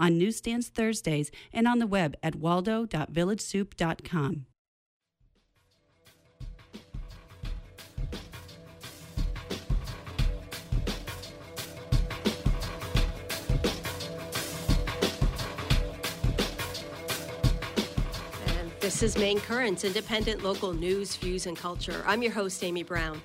on newsstands Thursdays and on the web at waldo.villagesoup.com. This is Maine Currents, independent local news, views, and culture. I'm your host, Amy Brown.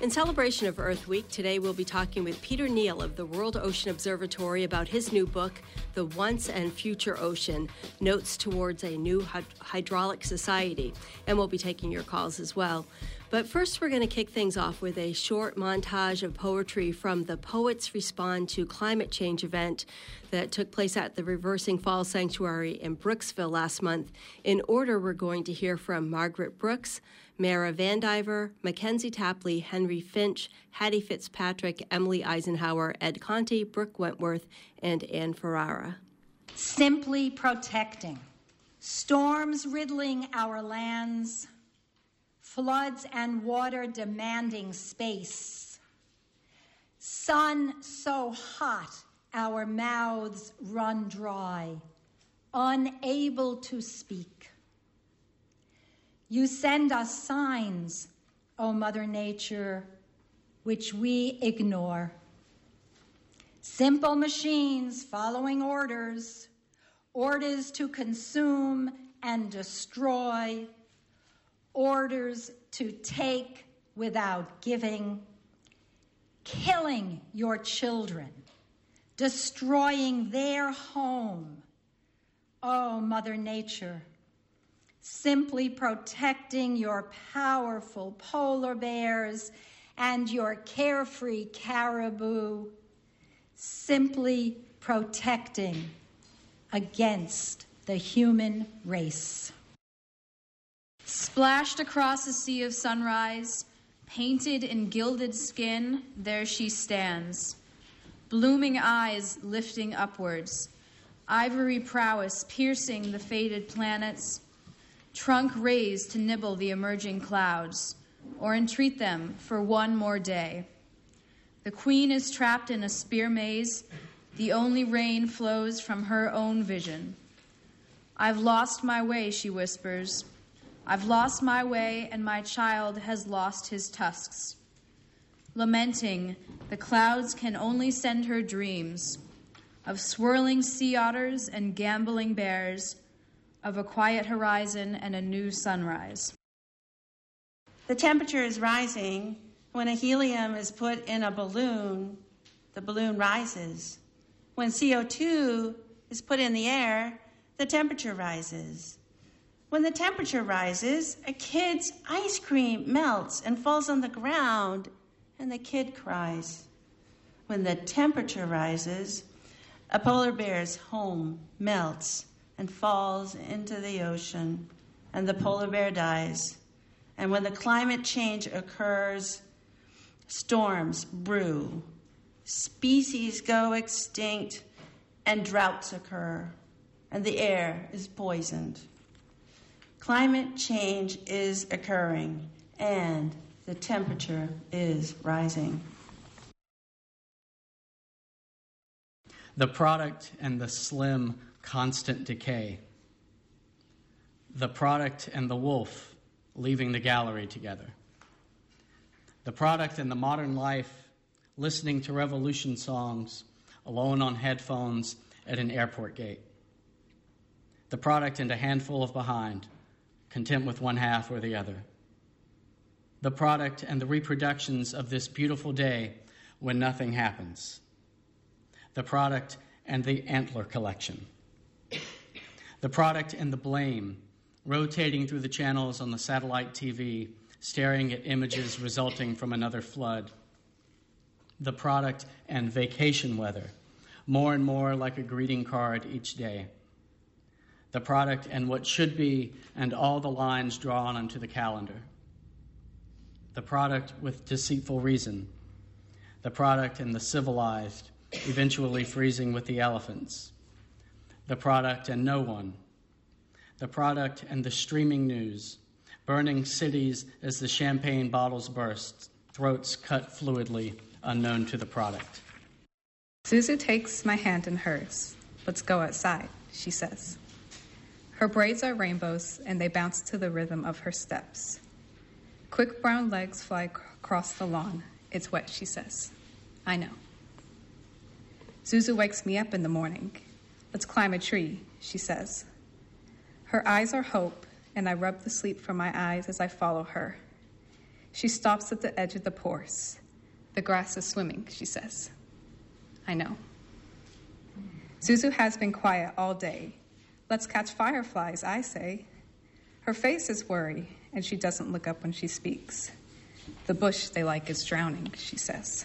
In celebration of Earth Week, today we'll be talking with Peter Neill of the World Ocean Observatory about his new book, The Once and Future Ocean Notes Towards a New Hydraulic Society. And we'll be taking your calls as well. But first, we're going to kick things off with a short montage of poetry from the Poets Respond to Climate Change event that took place at the Reversing Falls Sanctuary in Brooksville last month. In order, we're going to hear from Margaret Brooks, Mara Vandiver, Mackenzie Tapley, Henry Finch, Hattie Fitzpatrick, Emily Eisenhower, Ed Conti, Brooke Wentworth, and Anne Ferrara. Simply protecting. Storms riddling our lands floods and water demanding space. Sun so hot our mouths run dry, unable to speak. You send us signs, O Mother Nature, which we ignore. Simple machines following orders, orders to consume and destroy orders to take without giving, killing your children, destroying their home. Oh, Mother Nature, simply protecting your powerful polar bears and your carefree caribou, simply protecting against the human race. Splashed across a sea of sunrise, painted in gilded skin, there she stands. Blooming eyes lifting upwards, ivory prowess piercing the faded planets, trunk raised to nibble the emerging clouds, or entreat them for one more day. The queen is trapped in a spear maze. The only rain flows from her own vision. I've lost my way, she whispers. I've lost my way, and my child has lost his tusks. Lamenting, the clouds can only send her dreams of swirling sea otters and gamboling bears, of a quiet horizon and a new sunrise. The temperature is rising. When a helium is put in a balloon, the balloon rises. When CO2 is put in the air, the temperature rises. When the temperature rises, a kid's ice cream melts and falls on the ground, and the kid cries. When the temperature rises, a polar bear's home melts and falls into the ocean, and the polar bear dies. And when the climate change occurs, storms brew, species go extinct, and droughts occur, and the air is poisoned. Climate change is occurring and the temperature is rising. The product and the slim constant decay. The product and the wolf leaving the gallery together. The product and the modern life listening to revolution songs alone on headphones at an airport gate. The product and a handful of behind content with one half or the other. The product and the reproductions of this beautiful day when nothing happens. The product and the antler collection. The product and the blame, rotating through the channels on the satellite TV, staring at images resulting from another flood. The product and vacation weather, more and more like a greeting card each day the product and what should be, and all the lines drawn onto the calendar. The product with deceitful reason. The product and the civilized, eventually freezing with the elephants. The product and no one. The product and the streaming news, burning cities as the champagne bottles burst, throats cut fluidly, unknown to the product. Zuzu takes my hand in hers. Let's go outside, she says. Her braids are rainbows, and they bounce to the rhythm of her steps. Quick brown legs fly across the lawn. It's wet, she says. I know. Zuzu wakes me up in the morning. Let's climb a tree, she says. Her eyes are hope, and I rub the sleep from my eyes as I follow her. She stops at the edge of the porse. The grass is swimming, she says. I know. Zuzu has been quiet all day. Let's catch fireflies, I say. Her face is worry, and she doesn't look up when she speaks. The bush they like is drowning, she says.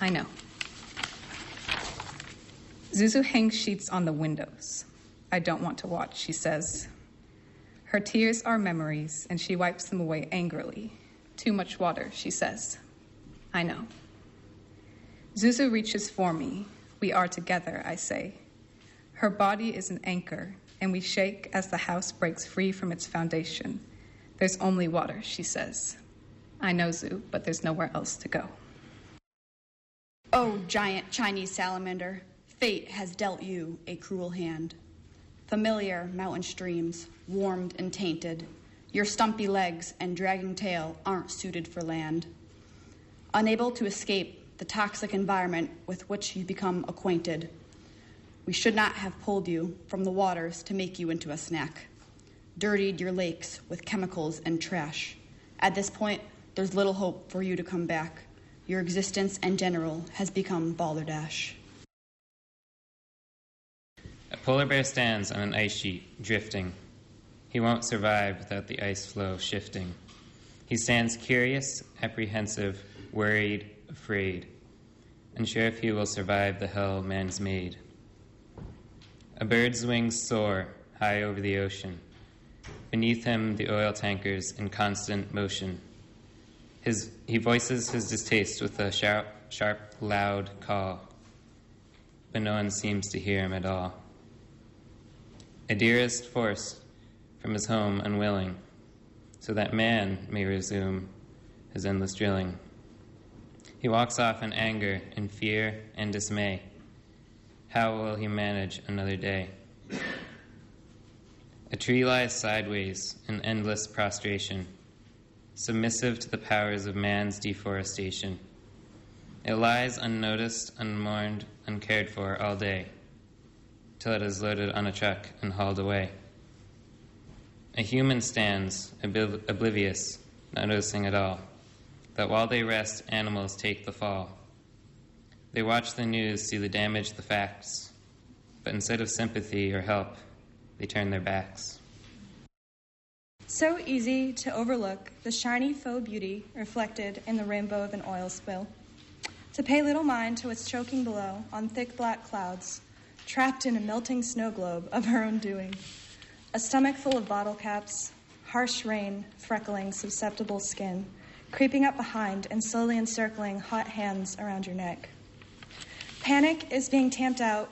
I know. Zuzu hangs sheets on the windows. I don't want to watch, she says. Her tears are memories, and she wipes them away angrily. Too much water, she says. I know. Zuzu reaches for me. We are together, I say. Her body is an anchor, and we shake as the house breaks free from its foundation. There's only water, she says. I know, Zoo, but there's nowhere else to go. Oh, giant Chinese salamander, fate has dealt you a cruel hand. Familiar mountain streams, warmed and tainted, your stumpy legs and dragging tail aren't suited for land. Unable to escape the toxic environment with which you become acquainted, we should not have pulled you from the waters to make you into a snack, dirtied your lakes with chemicals and trash. At this point, there's little hope for you to come back. Your existence in general has become balderdash. A polar bear stands on an ice sheet, drifting. He won't survive without the ice flow shifting. He stands curious, apprehensive, worried, afraid, unsure if he will survive the hell man's made. A bird's wings soar high over the ocean. Beneath him, the oil tankers in constant motion. His, he voices his distaste with a sharp, sharp, loud call, but no one seems to hear him at all. A dearest forced from his home unwilling, so that man may resume his endless drilling. He walks off in anger, in fear, and dismay. How will he manage another day? A tree lies sideways in endless prostration, submissive to the powers of man's deforestation. It lies unnoticed, unmourned, uncared for all day till it is loaded on a truck and hauled away. A human stands, oblivious, not noticing at all, that while they rest, animals take the fall. They watch the news, see the damage, the facts, but instead of sympathy or help, they turn their backs. So easy to overlook the shiny faux beauty reflected in the rainbow of an oil spill. To pay little mind to what's choking below on thick black clouds trapped in a melting snow globe of her own doing. A stomach full of bottle caps, harsh rain freckling susceptible skin, creeping up behind and slowly encircling hot hands around your neck. Panic is being tamped out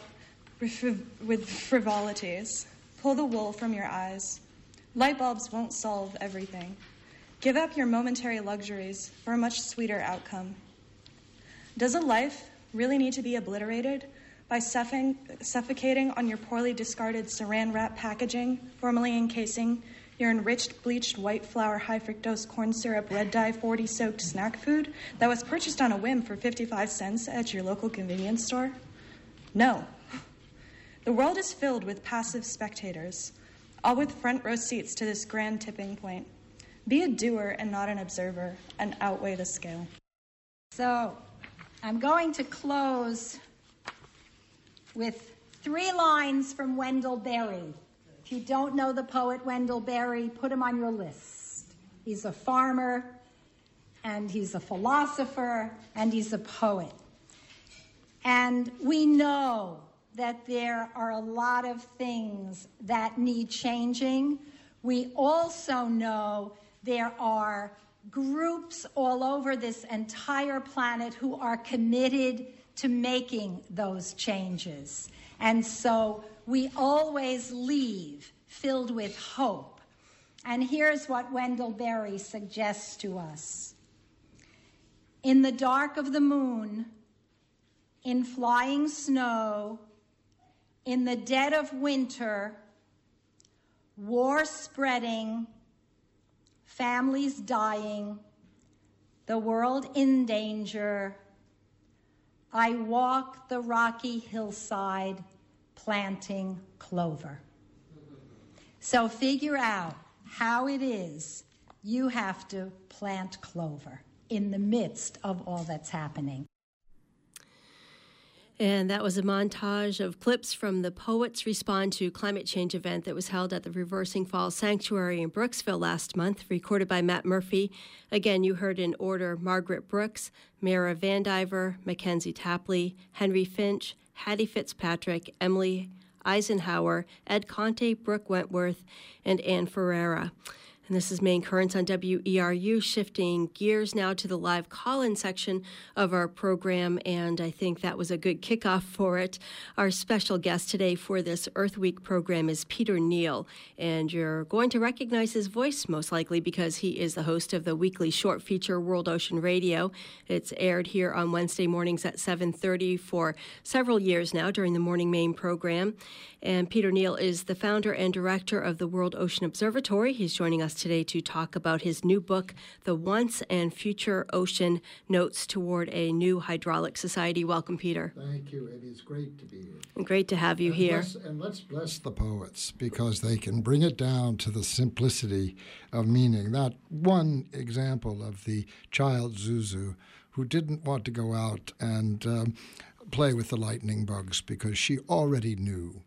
with frivolities. Pull the wool from your eyes. Light bulbs won't solve everything. Give up your momentary luxuries for a much sweeter outcome. Does a life really need to be obliterated by suffocating on your poorly discarded saran wrap packaging, formerly encasing your enriched bleached white flour high fructose corn syrup red dye 40 soaked snack food that was purchased on a whim for 55 cents at your local convenience store? No. The world is filled with passive spectators, all with front row seats to this grand tipping point. Be a doer and not an observer, and outweigh the scale. So, I'm going to close with three lines from Wendell Berry. If you don't know the poet Wendell Berry, put him on your list. He's a farmer, and he's a philosopher, and he's a poet. And we know that there are a lot of things that need changing. We also know there are groups all over this entire planet who are committed to making those changes. And so we always leave filled with hope. And here's what Wendell Berry suggests to us In the dark of the moon, in flying snow, in the dead of winter, war spreading, families dying, the world in danger. I walk the rocky hillside planting clover. So figure out how it is you have to plant clover in the midst of all that's happening. And that was a montage of clips from the Poets Respond to Climate Change event that was held at the Reversing Falls Sanctuary in Brooksville last month, recorded by Matt Murphy. Again, you heard in order Margaret Brooks, Mara Vandiver, Mackenzie Tapley, Henry Finch, Hattie Fitzpatrick, Emily Eisenhower, Ed Conte, Brooke Wentworth, and Anne Ferreira. And this is Maine Currents on WERU, shifting gears now to the live call in section of our program. And I think that was a good kickoff for it. Our special guest today for this Earth Week program is Peter Neill. And you're going to recognize his voice most likely because he is the host of the weekly short feature World Ocean Radio. It's aired here on Wednesday mornings at 7:30 for several years now during the Morning Maine program. And Peter Neill is the founder and director of the World Ocean Observatory. He's joining us today to talk about his new book, The Once and Future Ocean Notes Toward a New Hydraulic Society. Welcome, Peter. Thank you. It is great to be here. Great to have you and here. Let's, and let's bless the poets because they can bring it down to the simplicity of meaning. That one example of the child Zuzu who didn't want to go out and um, play with the lightning bugs because she already knew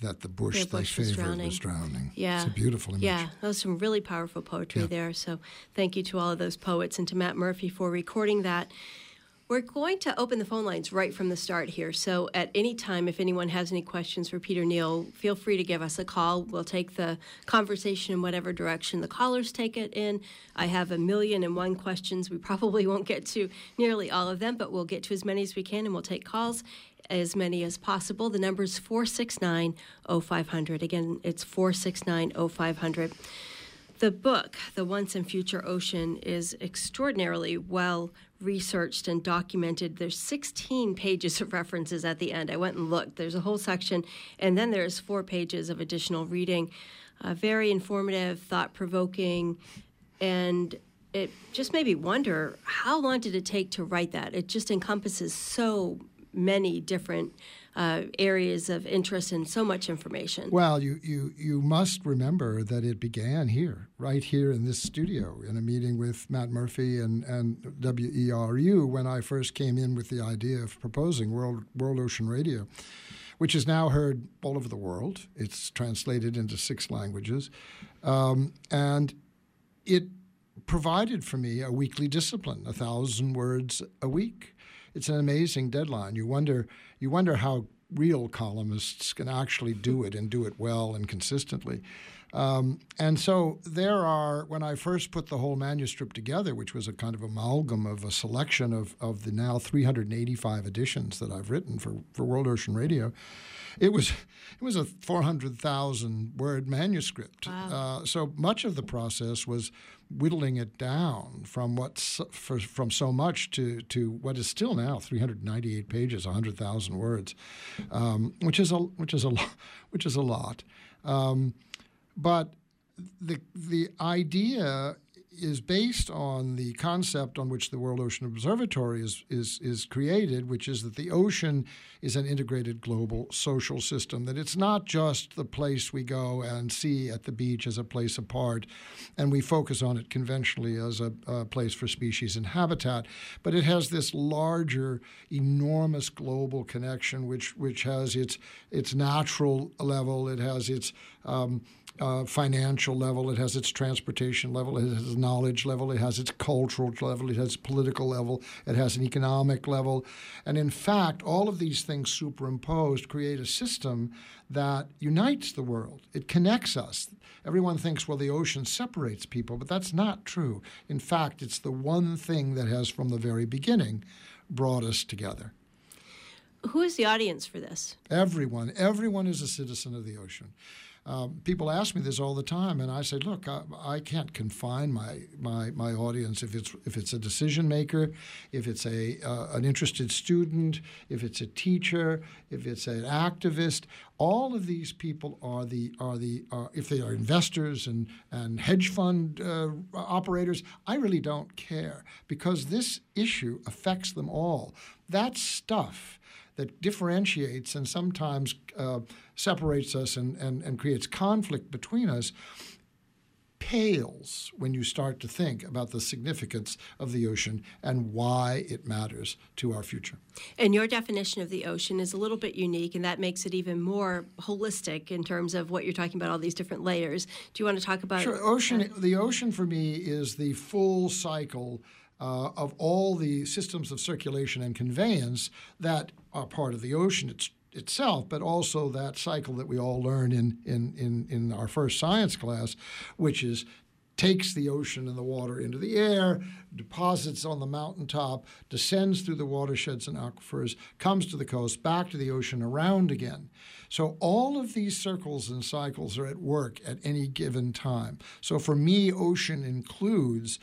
that the bush, the bush they was favored drowning. was drowning. Yeah. It's a beautiful image. Yeah, that was some really powerful poetry Yeah. there. So thank you to all of those poets and to Matt Murphy for recording that. We're going to open the phone lines right from the start here. So at any time, if anyone has any questions for Peter Neill, feel free to give us a call. We'll take the conversation in whatever direction the callers take it in. I have a million and one questions. We probably won't get to nearly all of them, but we'll get to as many as we can and we'll take calls as many as possible. The number is 469 0500. Again, it's 469 0500. The book, The Once and Future Ocean, is extraordinarily well researched and documented. There's 16 pages of references at the end. I went and looked. There's a whole section, and then there's four pages of additional reading. Uh, very informative, thought provoking, and it just made me wonder how long did it take to write that? It just encompasses so many different uh, areas of interest and so much information. Well, you, you, you must remember that it began here, right here in this studio, in a meeting with Matt Murphy and, and WERU when I first came in with the idea of proposing World, World Ocean Radio, which is now heard all over the world. It's translated into six languages. Um, and it provided for me a weekly discipline, a thousand words a week. It's an amazing deadline. You wonder, you wonder how real columnists can actually do it and do it well and consistently. Um, and so there are, when I first put the whole manuscript together, which was a kind of amalgam of a selection of, of the now 385 editions that I've written for, for World Ocean Radio, it was it was a 400,000 word manuscript. Uh, so much of the process was whittling it down from what's for, from so much to to what is still now 398 pages, 100,000 words, um, which is a which is a lo- which is a lot. Um, but the the idea is based on the concept on which the World Ocean Observatory is, is, is created, which is that the ocean is an integrated global social system, that it's not just the place we go and see at the beach as a place apart, and we focus on it conventionally as a, a place for species and habitat, but it has this larger, enormous global connection, which, which has its, its natural level, it has its um, uh, financial level, it has its transportation level, it has its knowledge level, it has its cultural level, it has political level, it has an economic level. And in fact, all of these things superimposed create a system that unites the world. It connects us. Everyone thinks, well, the ocean separates people, but that's not true. In fact, it's the one thing that has, from the very beginning, brought us together. Who is the audience for this? Everyone, everyone is a citizen of the ocean. Um, people ask me this all the time, and I say, look, I, I, can't confine my, my, my audience if it's if it's a decision maker, if it's a uh, an interested student, if it's a teacher, if it's an activist. All of these people are the are the are, if they are investors and and hedge fund uh, operators. I really don't care because this issue affects them all. That stuff that differentiates and sometimes uh, separates us and, and, and creates conflict between us pales when you start to think about the significance of the ocean and why it matters to our future. And your definition of the ocean is a little bit unique, and that makes it even more holistic in terms of what you're talking about, all these different layers. Do you want to talk about? Sure. Ocean. The ocean for me is the full cycle uh, of all the systems of circulation and conveyance that part of the ocean it's, itself, but also that cycle that we all learn in, in, in, in our first science class, which is takes the ocean and the water into the air, deposits on the mountaintop, descends through the watersheds and aquifers, comes to the coast, back to the ocean, around again. So all of these circles and cycles are at work at any given time. So for me, ocean includes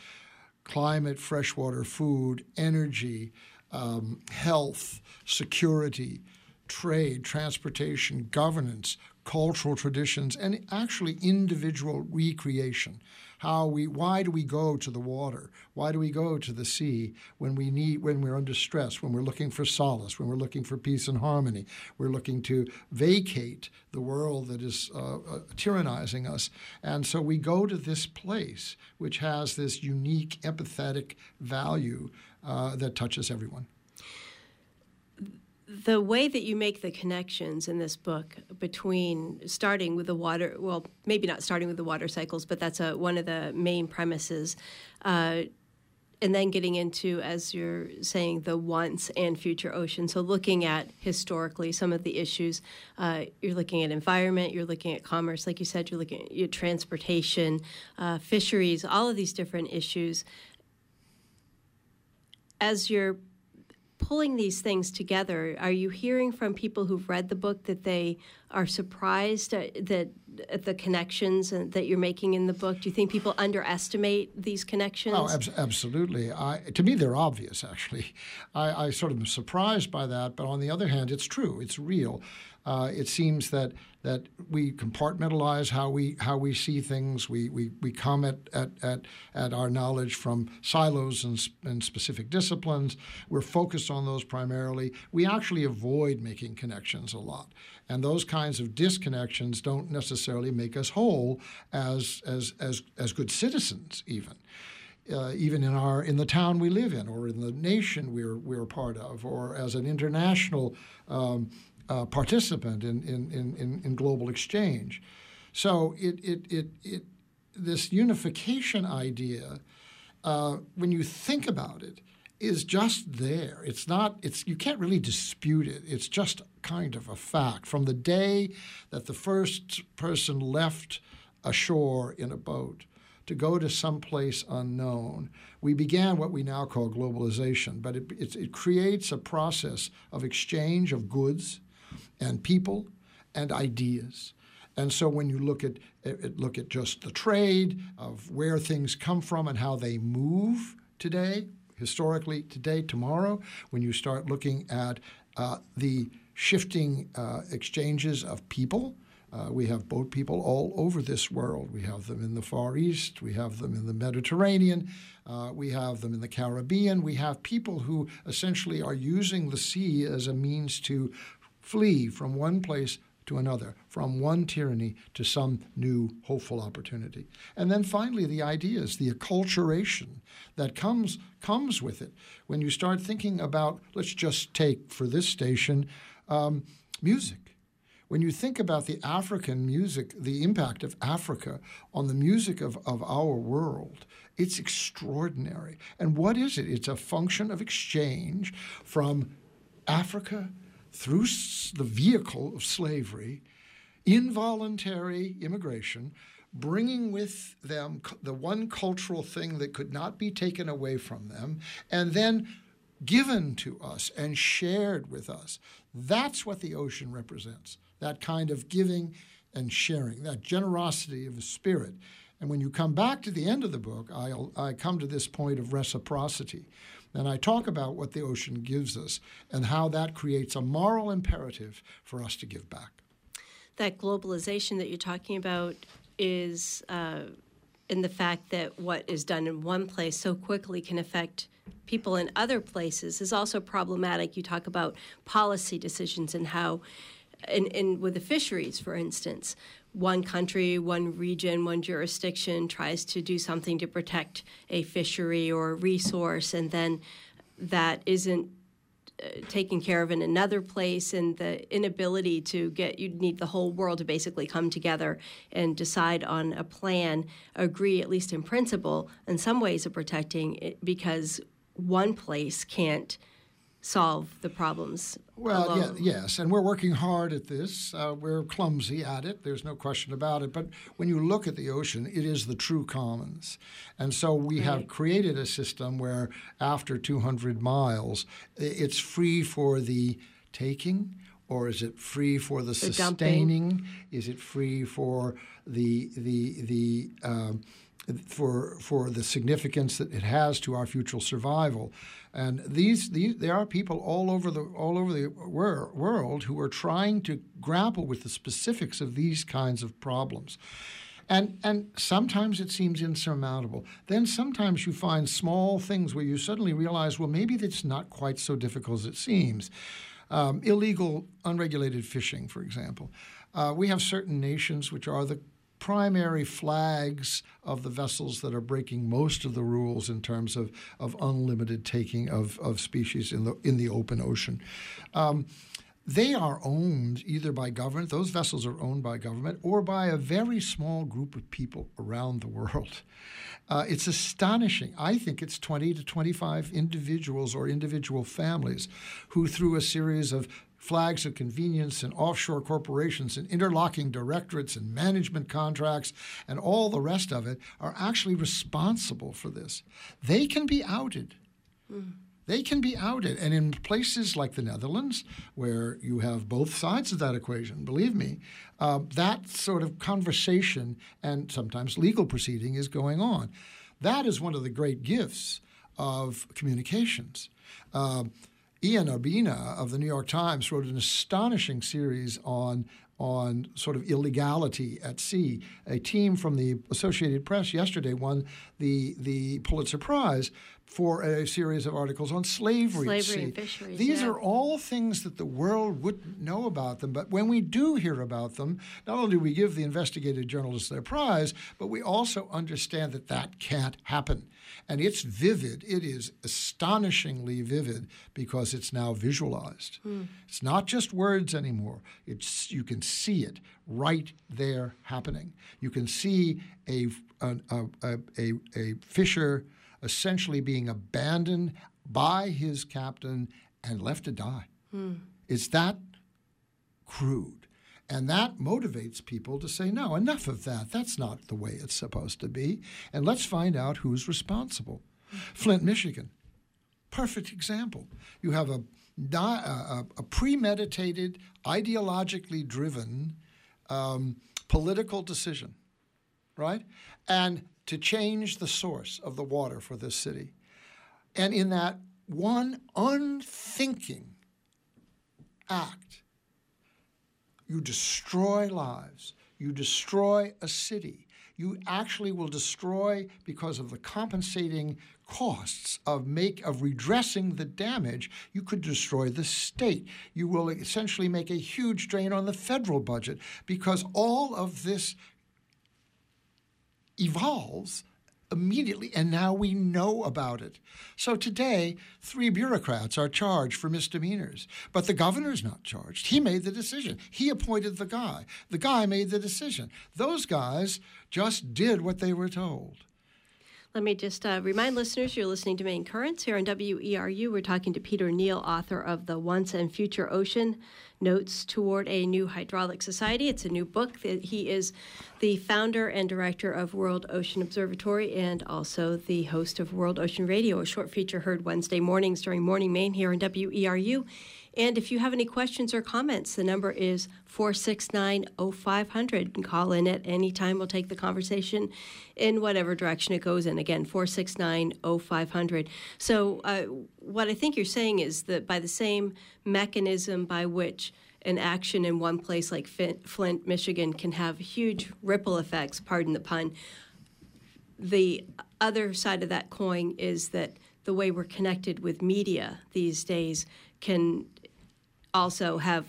climate, freshwater, food, energy, um, health, security, trade, transportation, governance, cultural traditions, and actually individual recreation. How we why do we go to the water? Why do we go to the sea when we need when we're under stress when we're looking for solace when we're looking for peace and harmony? We're looking to vacate the world that is uh, uh, tyrannizing us. And so we go to this place which has this unique empathetic value uh, that touches everyone. The way that you make the connections in this book between starting with the water well maybe not starting with the water cycles but that's a, one of the main premises uh, and then getting into as you're saying the once and future ocean. So looking at historically some of the issues uh, you're looking at environment you're looking at commerce like you said you're looking at your transportation uh, fisheries all of these different issues as you're pulling these things together, are you hearing from people who've read the book that they are surprised at, that at the connections that you're making in the book? Do you think people underestimate these connections? Oh, ab- absolutely. I, to me, they're obvious. Actually, I, I sort of am surprised by that. But on the other hand, it's true. It's real. Uh, it seems that that we compartmentalize how we how we see things. We we, we come at, at, at, our knowledge from silos and, and specific disciplines. We're focused on those primarily. We actually avoid making connections a lot, and those kinds of disconnections don't necessarily make us whole as as as as good citizens even. Uh, even in our in the town we live in, or in the nation we're we're part of, or as an international um, uh, participant in, in, in, in, global exchange. So it, it, it, it this unification idea, uh, when you think about it, is just there. It's not. It's you can't really dispute it. It's just kind of a fact. From the day that the first person left ashore in a boat to go to some place unknown, we began what we now call globalization. But it, it, it creates a process of exchange of goods and people and ideas. And so when you look at, look at just the trade of where things come from and how they move today, historically, today, tomorrow, when you start looking at uh, the shifting uh, exchanges of people, uh, we have boat people all over this world. We have them in the Far East. We have them in the Mediterranean. Uh, we have them in the Caribbean. We have people who essentially are using the sea as a means to flee from one place to another, from one tyranny to some new hopeful opportunity. And then finally, the ideas, the acculturation that comes, comes with it. When you start thinking about, let's just take for this station, um, music. When you think about the African music, the impact of Africa on the music of, of our world, it's extraordinary. And what is it? It's a function of exchange from Africa through the vehicle of slavery, involuntary immigration, bringing with them the one cultural thing that could not be taken away from them, and then given to us and shared with us. That's what the ocean represents that kind of giving and sharing, that generosity of the spirit. And when you come back to the end of the book, I'll, I come to this point of reciprocity. And I talk about what the ocean gives us and how that creates a moral imperative for us to give back. That globalization that you're talking about is uh, in the fact that what is done in one place so quickly can affect people in other places is also problematic. You talk about policy decisions and how, in, in with the fisheries, for instance, one country, one region, one jurisdiction tries to do something to protect a fishery or resource, and then that isn't uh, taken care of in another place and the inability to get you'd need the whole world to basically come together and decide on a plan agree at least in principle in some ways of protecting it because one place can't solve the problems. Well, yeah, yes, and we're working hard at this. Uh, we're clumsy at it. There's no question about it. But when you look at the ocean, it is the true commons, and so we right. have created a system where after 200 miles, it's free for the taking. Or is it free for the, the sustaining? Dumping. Is it free for the the the uh, for for the significance that it has to our future survival. And these, these there are people all over the all over the wor- world who are trying to grapple with the specifics of these kinds of problems. And, and sometimes it seems insurmountable. Then sometimes you find small things where you suddenly realize, well, maybe it's not quite so difficult as it seems. Um, illegal, unregulated fishing, for example. Uh, we have certain nations which are the primary flags of the vessels that are breaking most of the rules in terms of, of unlimited taking of, of species in the in the open ocean. Um, they are owned either by government, those vessels are owned by government, or by a very small group of people around the world. Uh, it's astonishing. I think it's 20 to 25 individuals or individual families who, through a series of flags of convenience and offshore corporations and interlocking directorates and management contracts and all the rest of it are actually responsible for this. They can be outed. Mm. They can be outed. And in places like the Netherlands, where you have both sides of that equation, believe me, uh, that sort of conversation and sometimes legal proceeding is going on. That is one of the great gifts of communications. Uh, Ian Urbina of the New York Times wrote an astonishing series on on sort of illegality at sea. A team from the Associated Press yesterday won the the Pulitzer Prize for a series of articles on slavery, slavery at sea. And fisheries, These yeah. are all things that the world wouldn't know about them, but when we do hear about them, not only do we give the investigative journalists their prize, but we also understand that that can't happen. And it's vivid. It is astonishingly vivid because it's now visualized. Mm. It's not just words anymore. It's you can see it right there happening. You can see a a, a, a, a fisher essentially being abandoned by his captain and left to die. Mm. It's that crude. And that motivates people to say, no, enough of that. That's not the way it's supposed to be. And let's find out who's responsible. Flint, Michigan, perfect example. You have a, a, a premeditated, ideologically driven um, political decision, right? And to change the source of the water for this city. And in that one unthinking act, you destroy lives, you destroy a city. You actually will destroy because of the compensating costs of make of redressing the damage, you could destroy the state. You will essentially make a huge drain on the federal budget because all of this evolves immediately, and now we know about it. So today, three bureaucrats are charged for misdemeanors, but the governor's not charged. He made the decision. He appointed the guy. The guy made the decision. Those guys just did what they were told. Let me just uh, remind listeners you're listening to Maine Currents here on WERU. We're talking to Peter Neill, author of The Once and Future Ocean Notes Toward a New Hydraulic Society. It's a new book. He is the founder and director of World Ocean Observatory and also the host of World Ocean Radio, a short feature heard Wednesday mornings during Morning Maine here on WERU And if you have any questions or comments, the number is 469 0500. Call in at any time. We'll take the conversation in whatever direction it goes in. Again, 469 0500. So, uh, what I think you're saying is that by the same mechanism by which an action in one place like Flint, Michigan can have huge ripple effects, pardon the pun. The other side of that coin is that the way we're connected with media these days can also have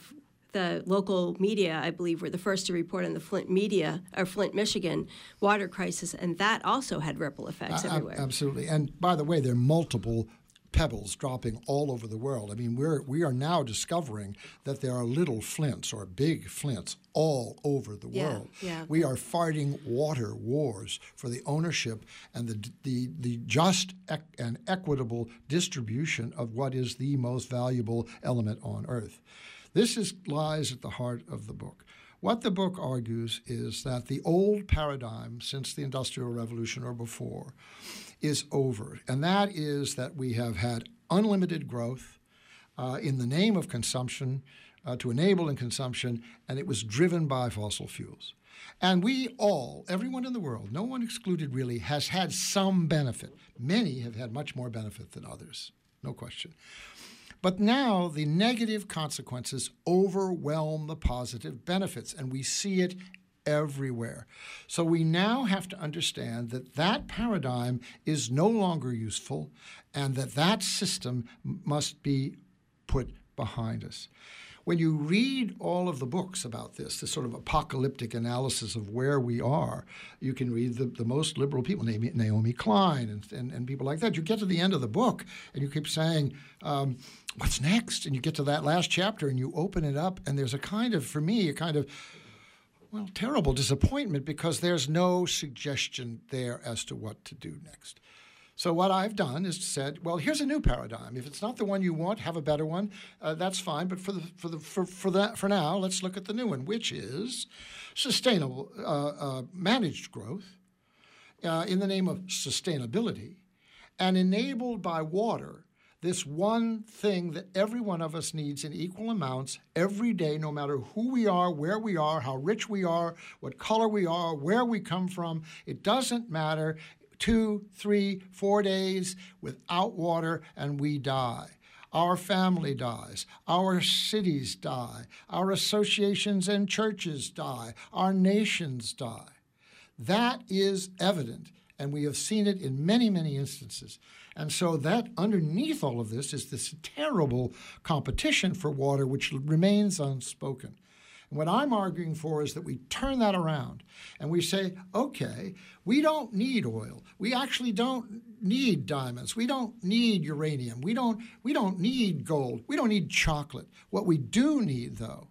the local media, I believe, were the first to report on the Flint media or Flint, Michigan water crisis, and that also had ripple effects uh, everywhere. Absolutely. And by the way, there are multiple pebbles dropping all over the world. I mean, we're we are now discovering that there are little flints or big flints all over the yeah, world. Yeah. We are fighting water wars for the ownership and the the the just and equitable distribution of what is the most valuable element on earth. This is lies at the heart of the book. What the book argues is that the old paradigm since the Industrial Revolution or before is over, and that is that we have had unlimited growth uh, in the name of consumption uh, to enable in consumption, and it was driven by fossil fuels. And we all, everyone in the world, no one excluded really, has had some benefit. Many have had much more benefit than others, no question. But now the negative consequences overwhelm the positive benefits, and we see it everywhere. So we now have to understand that that paradigm is no longer useful and that that system must be put behind us. When you read all of the books about this, this sort of apocalyptic analysis of where we are, you can read the, the most liberal people, Naomi Klein and, and, and people like that. You get to the end of the book and you keep saying, um, What's next? And you get to that last chapter and you open it up, and there's a kind of, for me, a kind of well, terrible disappointment because there's no suggestion there as to what to do next. So what I've done is said, well, here's a new paradigm. If it's not the one you want, have a better one. Uh, that's fine. But for the for the for, for that for now, let's look at the new one, which is sustainable, uh, uh, managed growth uh, in the name of sustainability, and enabled by water this one thing that every one of us needs in equal amounts every day, no matter who we are, where we are, how rich we are, what color we are, where we come from. It doesn't matter. Two, three, four days without water, and we die. Our family dies. Our cities die. Our associations and churches die. Our nations die. That is evident, and we have seen it in many, many instances. And so that underneath all of this is this terrible competition for water which remains unspoken. And what I'm arguing for is that we turn that around and we say, okay, we don't need oil. We actually don't need diamonds. We don't need uranium. We don't, we don't need gold. We don't need chocolate. What we do need, though,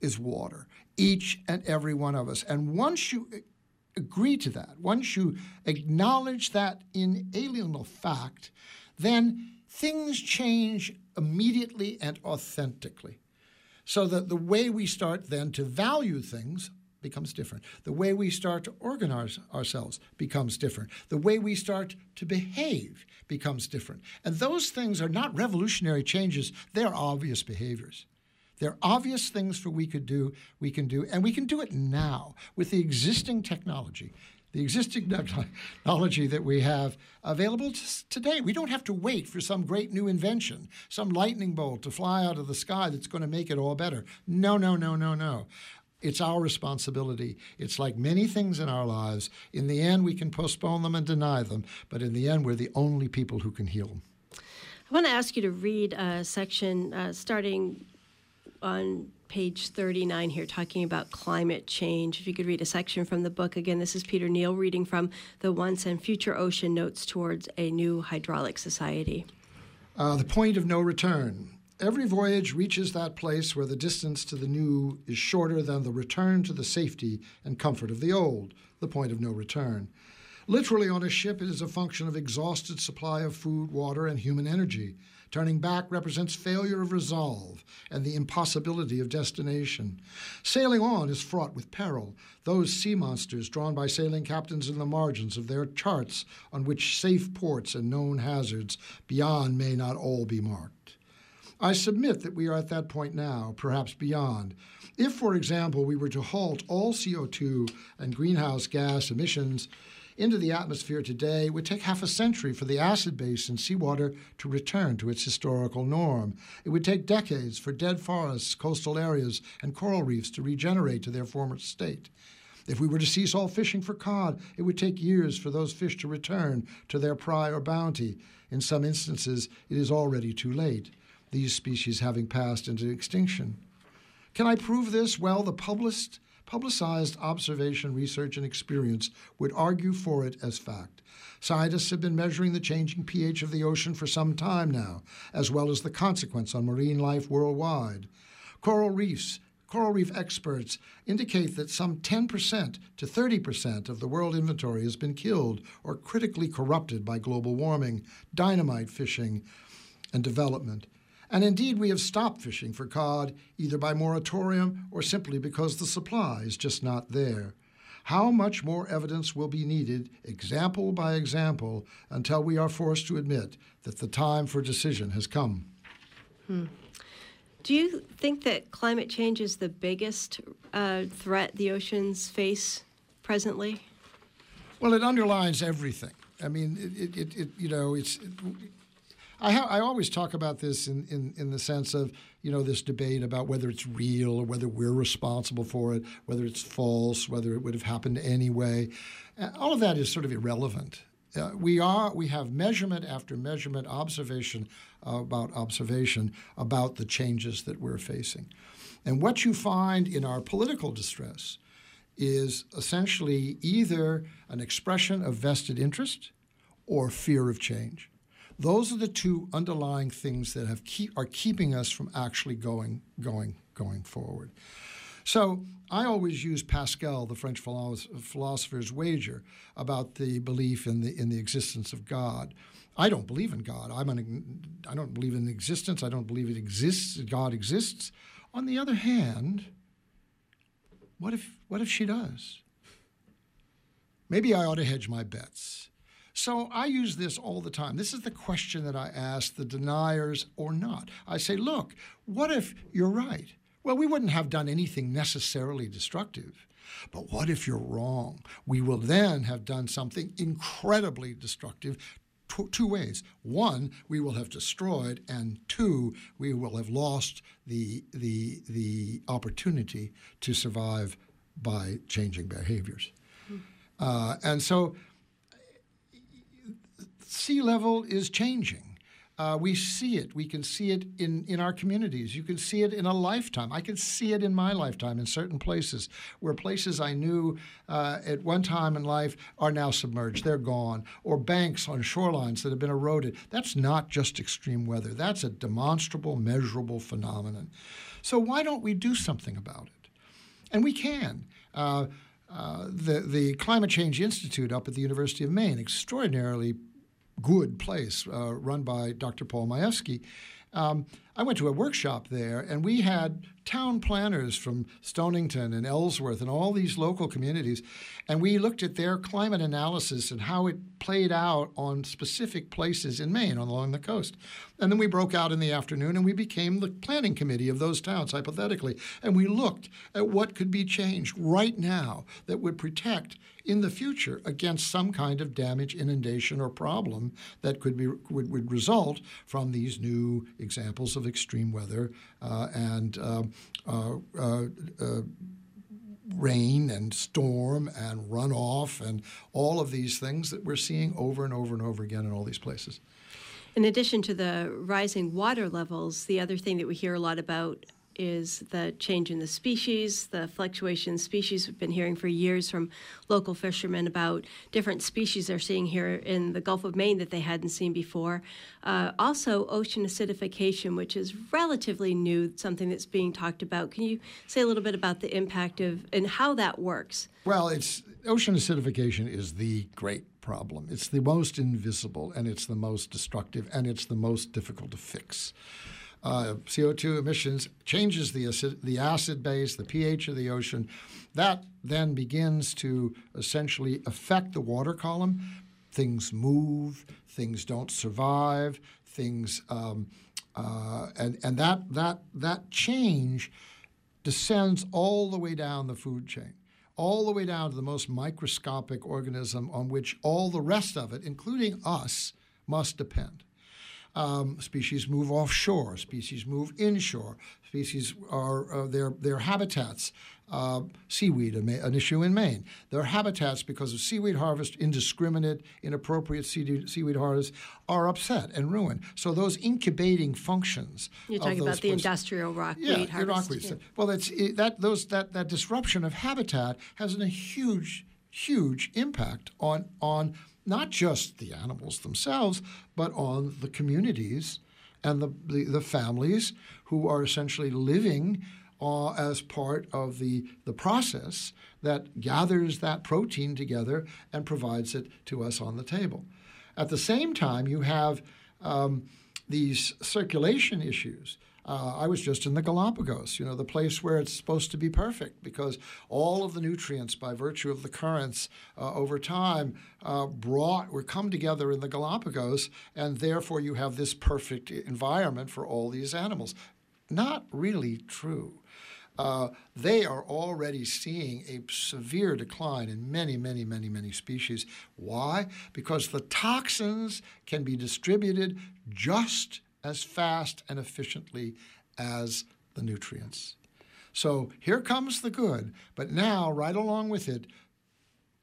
is water, each and every one of us. And once you agree to that, once you acknowledge that inalienable fact, then things change immediately and authentically. So that the way we start then to value things becomes different. The way we start to organize ourselves becomes different. The way we start to behave becomes different. And those things are not revolutionary changes, they're obvious behaviors. There are obvious things for we could do, we can do, and we can do it now with the existing technology, the existing technology that we have available today. We don't have to wait for some great new invention, some lightning bolt to fly out of the sky that's going to make it all better. No, no, no, no, no. It's our responsibility. It's like many things in our lives. In the end, we can postpone them and deny them, but in the end, we're the only people who can heal them. I want to ask you to read a section uh, starting on page 39 here talking about climate change. If you could read a section from the book. Again, this is Peter Neill reading from The Once and Future Ocean Notes Towards a New Hydraulic Society. Uh, the point of no return. Every voyage reaches that place where the distance to the new is shorter than the return to the safety and comfort of the old, the point of no return. Literally, on a ship, it is a function of exhausted supply of food, water, and human energy. Turning back represents failure of resolve and the impossibility of destination. Sailing on is fraught with peril. Those sea monsters drawn by sailing captains in the margins of their charts on which safe ports and known hazards beyond may not all be marked. I submit that we are at that point now, perhaps beyond. If, for example, we were to halt all CO2 and greenhouse gas emissions into the atmosphere today, would take half a century for the acid base in seawater to return to its historical norm. It would take decades for dead forests, coastal areas, and coral reefs to regenerate to their former state. If we were to cease all fishing for cod, it would take years for those fish to return to their prior bounty. In some instances, it is already too late, these species having passed into extinction. Can I prove this? Well, the published, publicized observation, research, and experience would argue for it as fact. Scientists have been measuring the changing pH of the ocean for some time now, as well as the consequence on marine life worldwide. Coral reefs coral reef experts indicate that some 10% to 30% of the world inventory has been killed or critically corrupted by global warming, dynamite fishing, and development. And indeed, we have stopped fishing for cod either by moratorium or simply because the supply is just not there. How much more evidence will be needed, example by example, until we are forced to admit that the time for decision has come? Hmm. Do you think that climate change is the biggest uh, threat the oceans face presently? Well, it underlines everything. I mean, it, it, it you know, it's. It, I, ha- I always talk about this in, in, in the sense of, you know, this debate about whether it's real or whether we're responsible for it, whether it's false, whether it would have happened anyway. All of that is sort of irrelevant. Uh, we are we have measurement after measurement, observation uh, about observation about the changes that we're facing, and what you find in our political distress is essentially either an expression of vested interest or fear of change. Those are the two underlying things that have keep, are keeping us from actually going going going forward. So I always use Pascal, the French philosopher's wager, about the belief in the in the existence of God. I don't believe in God. I'm an, I don't believe in existence. I don't believe it exists. God exists. On the other hand, what if what if she does? Maybe I ought to hedge my bets. So I use this all the time. This is the question that I ask the deniers or not. I say, look, what if you're right? Well, we wouldn't have done anything necessarily destructive. But what if you're wrong? We will then have done something incredibly destructive two ways. One, we will have destroyed, and two, we will have lost the, the, the opportunity to survive by changing behaviors. Mm. Uh, and so sea level is changing. Uh, we see it. We can see it in, in our communities. You can see it in a lifetime. I can see it in my lifetime in certain places where places I knew uh, at one time in life are now submerged. They're gone. Or banks on shorelines that have been eroded. That's not just extreme weather, that's a demonstrable, measurable phenomenon. So why don't we do something about it? And we can. Uh, uh, the, the Climate Change Institute up at the University of Maine, extraordinarily good place uh, run by Dr. Paul Mayewski. Um, I went to a workshop there, and we had town planners from Stonington and Ellsworth and all these local communities, and we looked at their climate analysis and how it played out on specific places in Maine along the coast. And then we broke out in the afternoon and we became the planning committee of those towns, hypothetically, and we looked at what could be changed right now that would protect in the future against some kind of damage, inundation, or problem that could be would, would result from these new examples of extreme weather uh, and uh, uh, rain and storm and runoff and all of these things that we're seeing over and over and over again in all these places. In addition to the rising water levels, the other thing that we hear a lot about is the change in the species, the fluctuation in species. We've been hearing for years from local fishermen about different species they're seeing here in the Gulf of Maine that they hadn't seen before. Uh, also, ocean acidification, which is relatively new, something that's being talked about. Can you say a little bit about the impact of and how that works? Well, it's ocean acidification is the great problem. It's the most invisible and it's the most destructive and it's the most difficult to fix uh, CO2 emissions changes the acid, the acid base, the pH of the ocean. That then begins to essentially affect the water column. Things move, things don't survive, things um, Uh, and and that, that, that change descends all the way down the food chain, all the way down to the most microscopic organism on which all the rest of it, including us, must depend. Um, species move offshore, species move inshore, species are uh, their their habitats. Uh, seaweed, an issue in Maine. Their habitats, because of seaweed harvest, indiscriminate, inappropriate seaweed harvest, are upset and ruined. So those incubating functions. You're talking about the places, industrial rockweed yeah, harvest. Rockweed. Yeah. Well, it's it, that those that that disruption of habitat has a huge huge impact on on not just the animals themselves, but on the communities and the, the, the families who are essentially living uh, as part of the, the process that gathers that protein together and provides it to us on the table. At the same time, you have um, these circulation issues uh, I was just in the Galapagos, you know, the place where it's supposed to be perfect because all of the nutrients, by virtue of the currents uh, over time, uh, brought or come together in the Galapagos, and therefore you have this perfect environment for all these animals. Not really true. Uh, they are already seeing a severe decline in many, many, many, many species. Why? Because the toxins can be distributed just as fast and efficiently as the nutrients. So here comes the good, but now, right along with it,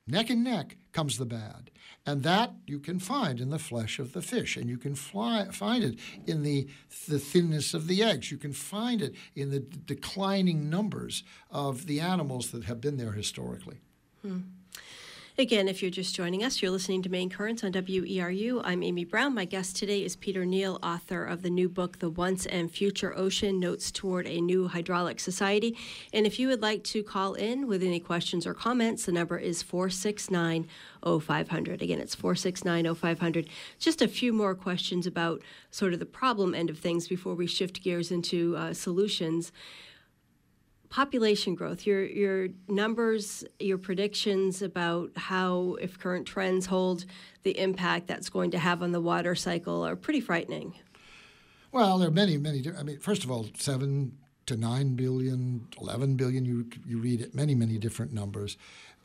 neck and neck comes the bad. And that you can find in the flesh of the fish, and you can fly, find it in the, the thinness of the eggs. You can find it in the d- declining numbers of the animals that have been there historically. Hmm. Again, if you're just joining us, you're listening to Maine Currents on WERU. I'm Amy Brown. My guest today is Peter Neill, author of the new book, The Once and Future Ocean Notes Toward a New Hydraulic Society. And if you would like to call in with any questions or comments, the number is 469 0500. Again, it's 469 0500. Just a few more questions about sort of the problem end of things before we shift gears into uh, solutions population growth, your your numbers, your predictions about how, if current trends hold, the impact that's going to have on the water cycle are pretty frightening. Well, there are many, many. I mean, first of all, seven to nine billion, 11 billion. You you read it, many, many different numbers.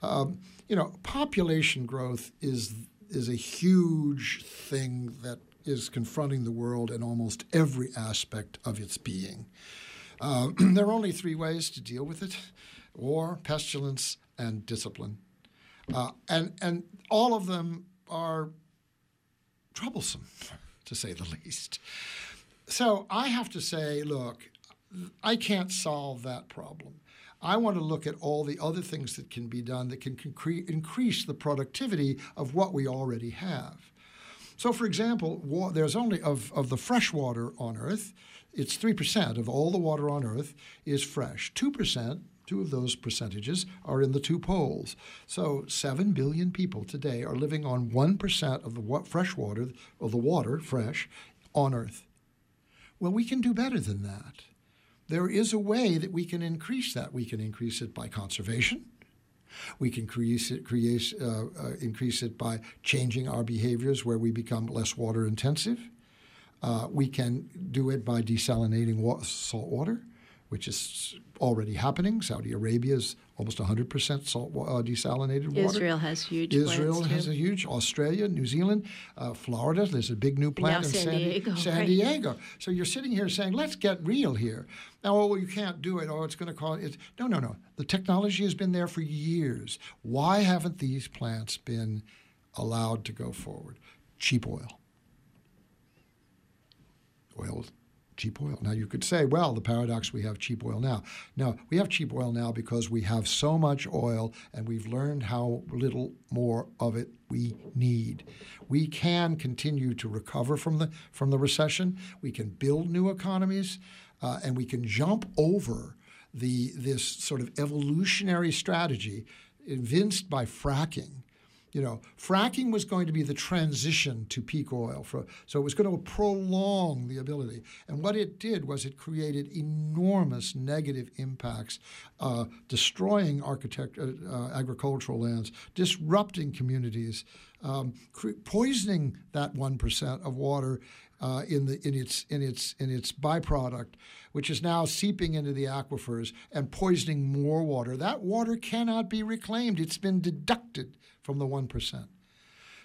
Um, you know, population growth is is a huge thing that is confronting the world in almost every aspect of its being. Uh, there are only three ways to deal with it war, pestilence, and discipline. Uh, and, and all of them are troublesome, to say the least. So I have to say, look, I can't solve that problem. I want to look at all the other things that can be done that can concre- increase the productivity of what we already have. So, for example, wa- there's only of, of the fresh water on Earth, it's 3% of all the water on Earth is fresh. 2%, two of those percentages, are in the two poles. So 7 billion people today are living on 1% of the fresh water, of the water, fresh, on Earth. Well, we can do better than that. There is a way that we can increase that. We can increase it by conservation. We can increase it, create, uh, uh, increase it by changing our behaviors where we become less water intensive. Uh, we can do it by desalinating wa- salt water, which is already happening. Saudi Arabia is almost 100% salt uh, desalinated water. Israel has huge. Israel has a huge. Australia, New Zealand, uh, Florida. There's a big new plant now in San, Diego. San right. Diego. So you're sitting here saying, "Let's get real here." Now, oh, you can't do it. Oh, it's going to cause it. No, no, no. The technology has been there for years. Why haven't these plants been allowed to go forward? Cheap oil oil, cheap oil. Now you could say, well, the paradox we have cheap oil now. No, we have cheap oil now because we have so much oil and we've learned how little more of it we need. We can continue to recover from the from the recession. We can build new economies, uh, and we can jump over the this sort of evolutionary strategy evinced by fracking you know, fracking was going to be the transition to peak oil. For, so it was going to prolong the ability. And what it did was it created enormous negative impacts, uh, destroying architect, uh, uh, agricultural lands, disrupting communities, um, cre- poisoning that 1% of water uh, in the in its in its in its byproduct, which is now seeping into the aquifers and poisoning more water. That water cannot be reclaimed. It's been deducted from the one percent.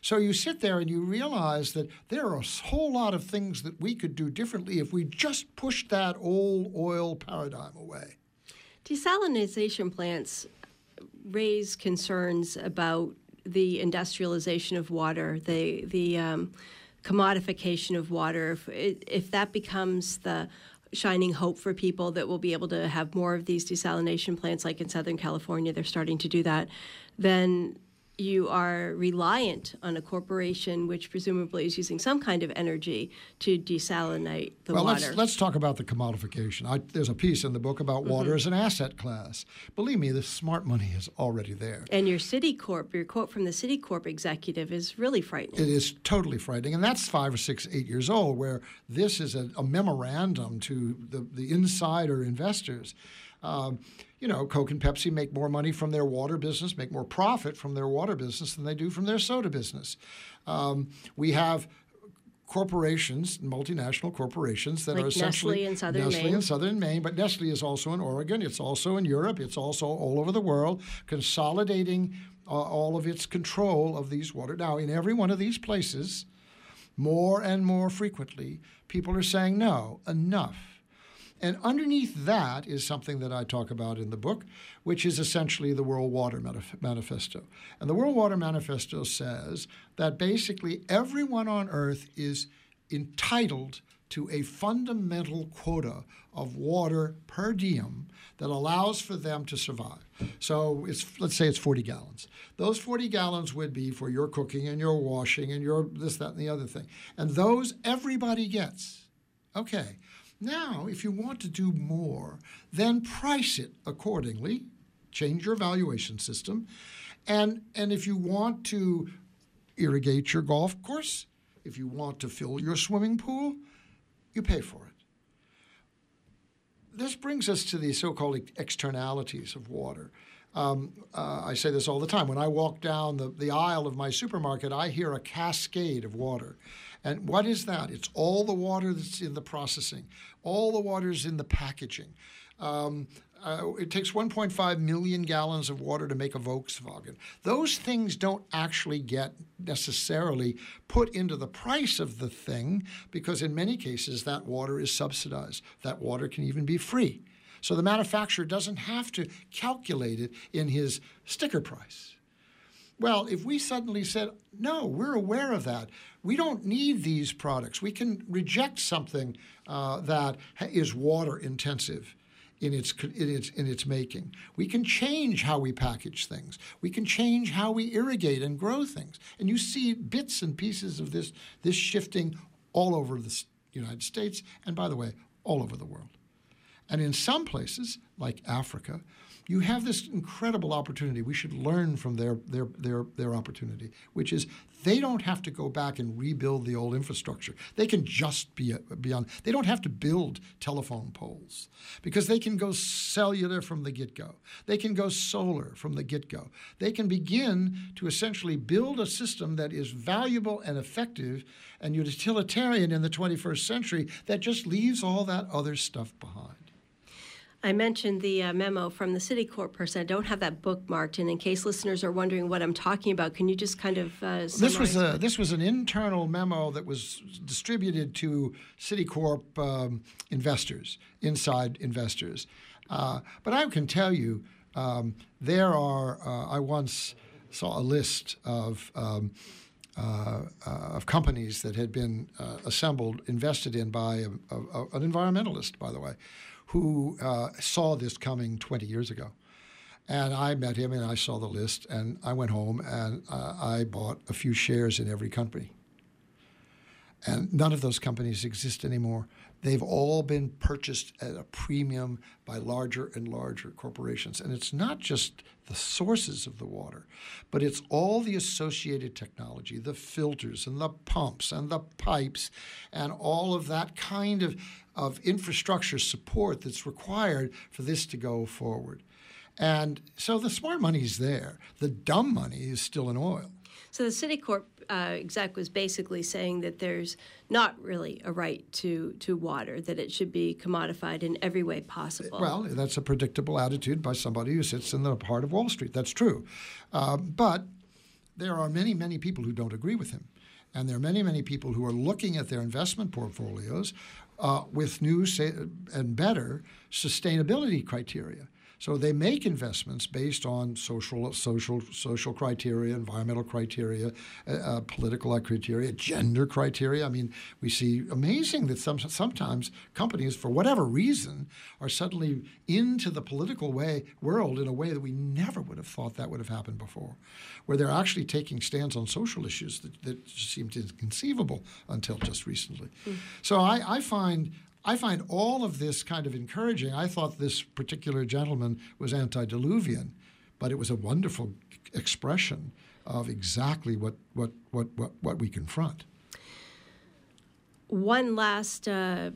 So you sit there and you realize that there are a whole lot of things that we could do differently if we just pushed that old oil paradigm away. Desalination plants raise concerns about the industrialization of water, the the um, commodification of water. If, if that becomes the shining hope for people that we'll be able to have more of these desalination plants, like in Southern California, they're starting to do that, then you are reliant on a corporation which presumably is using some kind of energy to desalinate the well, water. Let's, let's talk about the commodification. I, there's a piece in the book about water mm-hmm. as an asset class. Believe me, the smart money is already there. And your Citicorp, your quote from the Citicorp executive is really frightening. It is totally frightening. And that's five or six, eight years old, where this is a, a memorandum to the, the insider investors. Um, you know, Coke and Pepsi make more money from their water business, make more profit from their water business than they do from their soda business. Um, we have corporations, multinational corporations that like are essentially Nestle in southern Nestle Maine. in southern Maine, but Nestle is also in Oregon. It's also in Europe. It's also all over the world, consolidating uh, all of its control of these water. Now, in every one of these places, more and more frequently, people are saying, "No, enough." And underneath that is something that I talk about in the book, which is essentially the World Water Manif- Manifesto. And the World Water Manifesto says that basically everyone on Earth is entitled to a fundamental quota of water per diem that allows for them to survive. So it's let's say it's 40 gallons. Those 40 gallons would be for your cooking and your washing and your this, that, and the other thing. And those everybody gets. Okay. Now, if you want to do more, then price it accordingly, change your valuation system. And, and if you want to irrigate your golf course, if you want to fill your swimming pool, you pay for it. This brings us to the so called externalities of water. Um, uh, I say this all the time. When I walk down the, the aisle of my supermarket, I hear a cascade of water. And what is that? It's all the water that's in the processing, all the water is in the packaging. Um, uh, it takes 1.5 million gallons of water to make a Volkswagen. Those things don't actually get necessarily put into the price of the thing because, in many cases, that water is subsidized. That water can even be free. So the manufacturer doesn't have to calculate it in his sticker price. Well, if we suddenly said, no, we're aware of that, we don't need these products, we can reject something uh, that is water intensive. In its, in, its, in its making. We can change how we package things. We can change how we irrigate and grow things. And you see bits and pieces of this, this shifting all over the United States, and by the way, all over the world. And in some places, like Africa, you have this incredible opportunity. We should learn from their, their, their, their opportunity, which is they don't have to go back and rebuild the old infrastructure. They can just be, be on, they don't have to build telephone poles because they can go cellular from the get go. They can go solar from the get go. They can begin to essentially build a system that is valuable and effective and utilitarian in the 21st century that just leaves all that other stuff behind. I mentioned the uh, memo from the Citicorp person. I don't have that bookmarked, and in case listeners are wondering what I'm talking about, can you just kind of uh, this was a this was an internal memo that was distributed to Citicorp um, investors, inside investors. Uh, but I can tell you, um, there are. Uh, I once saw a list of. Um, uh, uh, of companies that had been uh, assembled, invested in by a, a, an environmentalist, by the way, who uh, saw this coming 20 years ago. And I met him and I saw the list and I went home and uh, I bought a few shares in every company. And none of those companies exist anymore. They've all been purchased at a premium by larger and larger corporations. And it's not just the sources of the water, but it's all the associated technology, the filters and the pumps and the pipes and all of that kind of, of infrastructure support that's required for this to go forward. And so the smart money is there. The dumb money is still in oil. So the Citicorp uh, exec was basically saying that there's not really a right to, to water, that it should be commodified in every way possible. Well, that's a predictable attitude by somebody who sits in the heart of Wall Street. That's true. Uh, but there are many, many people who don't agree with him. And there are many, many people who are looking at their investment portfolios uh, with new and better sustainability criteria. So they make investments based on social, social, social criteria, environmental criteria, uh, uh, political criteria, gender criteria. I mean, we see amazing that some, sometimes companies, for whatever reason, are suddenly into the political way world in a way that we never would have thought that would have happened before, where they're actually taking stands on social issues that, that seemed inconceivable until just recently. Mm. So I, I find I find all of this kind of encouraging. I thought this particular gentleman was antediluvian, but it was a wonderful expression of exactly what, what, what, what, what we confront. One last uh,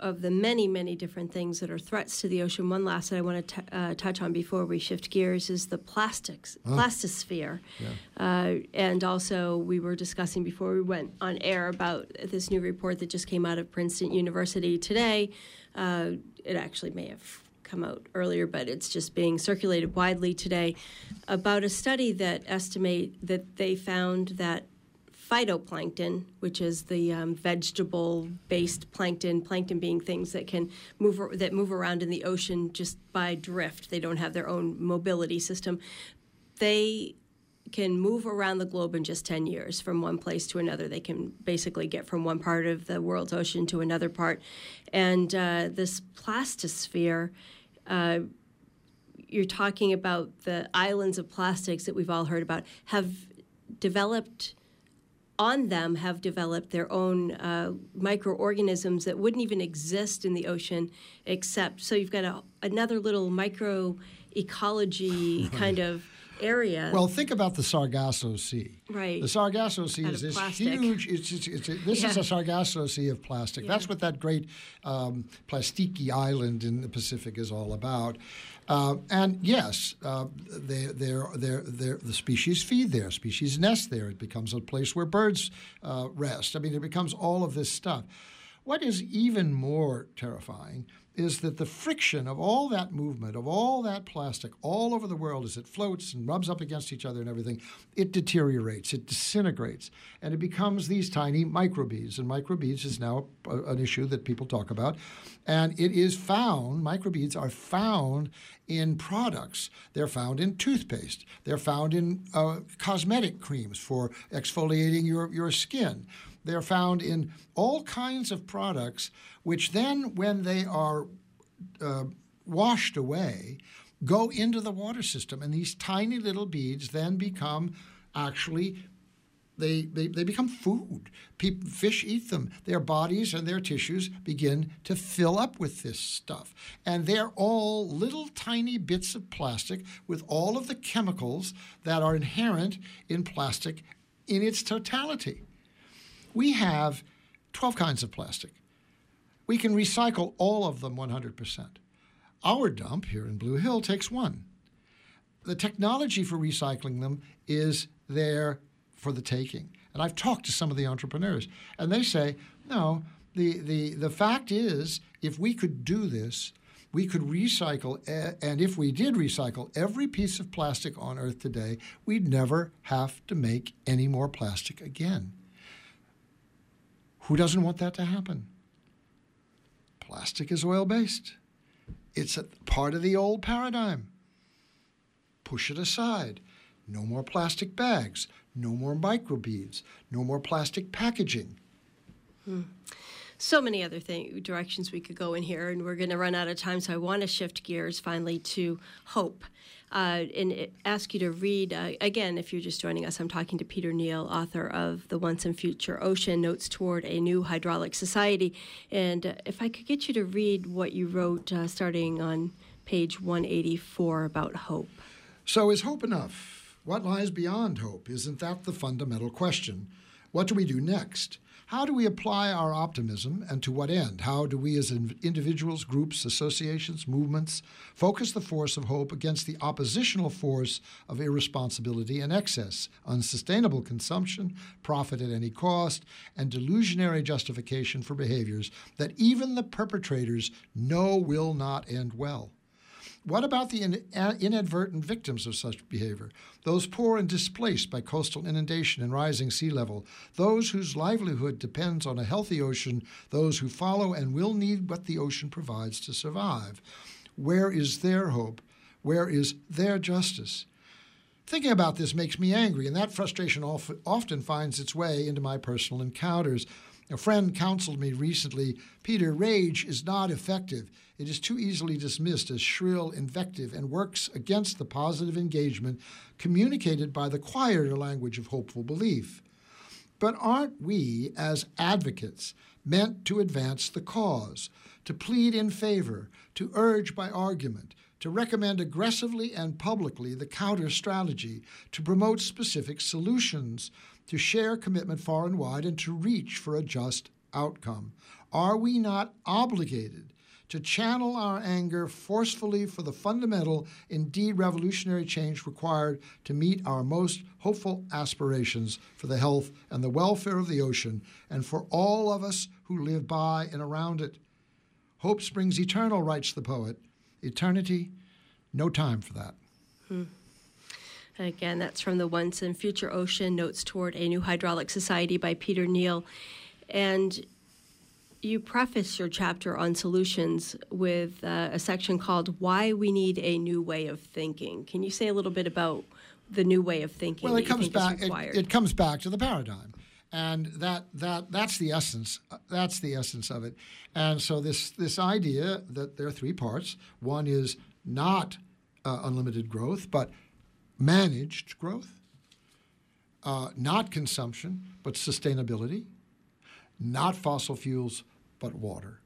of the many, many different things that are threats to the ocean. One last that I want to t- uh, touch on before we shift gears is the plastics, oh. plastisphere. Yeah. Uh, and also, we were discussing before we went on air about this new report that just came out of Princeton University today. Uh, it actually may have come out earlier, but it's just being circulated widely today about a study that estimate that they found that phytoplankton, which is the um, vegetable-based plankton. Plankton being things that can move that move around in the ocean just by drift. They don't have their own mobility system. They can move around the globe in just 10 years from one place to another. They can basically get from one part of the world's ocean to another part. And uh, this plastisphere, uh, you're talking about the islands of plastics that we've all heard about, have developed on them have developed their own uh, microorganisms that wouldn't even exist in the ocean except so you've got a, another little micro ecology kind of area. Well, think about the Sargasso Sea. Right. The Sargasso Sea Out is this plastic. huge. It's, it's, it's, this yeah. is a Sargasso Sea of plastic. Yeah. That's what that great um, Plastiki island in the Pacific is all about. Uh, and yes, uh, they, they're, they're, they're, the species feed there, species nest there. It becomes a place where birds uh, rest. I mean, it becomes all of this stuff. What is even more terrifying is that the friction of all that movement, of all that plastic all over the world as it floats and rubs up against each other and everything, it deteriorates, it disintegrates, and it becomes these tiny microbeads. And microbeads is now an issue that people talk about. And it is found, microbeads are found in products. They're found in toothpaste. They're found in uh, cosmetic creams for exfoliating your, your skin. They're found in all kinds of products, which then, when they are uh, washed away, go into the water system. And these tiny little beads then become actually they, they, they become food. People, fish eat them. Their bodies and their tissues begin to fill up with this stuff. And they're all little tiny bits of plastic with all of the chemicals that are inherent in plastic in its totality. We have 12 kinds of plastic. We can recycle all of them 100%. Our dump here in Blue Hill takes one. The technology for recycling them is there for the taking. And I've talked to some of the entrepreneurs, and they say, no, the, the, the fact is, if we could do this, we could recycle, and if we did recycle every piece of plastic on Earth today, we'd never have to make any more plastic again. Who doesn't want that to happen? Plastic is oil based. It's a part of the old paradigm. Push it aside. No more plastic bags. No more microbeads. No more plastic packaging. Hmm. So many other thing, directions we could go in here, and we're going to run out of time. So I want to shift gears finally to hope uh, and ask you to read uh, again. If you're just joining us, I'm talking to Peter Neill, author of The Once and Future Ocean Notes Toward a New Hydraulic Society. And uh, if I could get you to read what you wrote uh, starting on page 184 about hope. So, is hope enough? What lies beyond hope? Isn't that the fundamental question? What do we do next? How do we apply our optimism and to what end? How do we, as individuals, groups, associations, movements, focus the force of hope against the oppositional force of irresponsibility and excess, unsustainable consumption, profit at any cost, and delusionary justification for behaviors that even the perpetrators know will not end well? What about the inadvertent victims of such behavior? Those poor and displaced by coastal inundation and rising sea level, those whose livelihood depends on a healthy ocean, those who follow and will need what the ocean provides to survive. Where is their hope? Where is their justice? Thinking about this makes me angry, and that frustration often finds its way into my personal encounters. A friend counseled me recently Peter, rage is not effective. It is too easily dismissed as shrill invective and works against the positive engagement communicated by the quieter language of hopeful belief. But aren't we, as advocates, meant to advance the cause, to plead in favor, to urge by argument, to recommend aggressively and publicly the counter strategy, to promote specific solutions, to share commitment far and wide, and to reach for a just outcome? Are we not obligated to channel our anger forcefully for the fundamental, indeed revolutionary change required to meet our most hopeful aspirations for the health and the welfare of the ocean and for all of us who live by and around it? Hope springs eternal, writes the poet. Eternity, no time for that. Hmm. Again, that's from the Once and Future Ocean Notes Toward a New Hydraulic Society by Peter Neill. And you preface your chapter on solutions with uh, a section called Why We Need a New Way of Thinking. Can you say a little bit about the new way of thinking? Well, it comes back. It, it, comes back to the paradigm, and that that that's the essence. Uh, that's the essence of it. And so this this idea that there are three parts. One is not uh, unlimited growth, but managed growth, uh, not consumption, but sustainability, not fossil fuels, but water.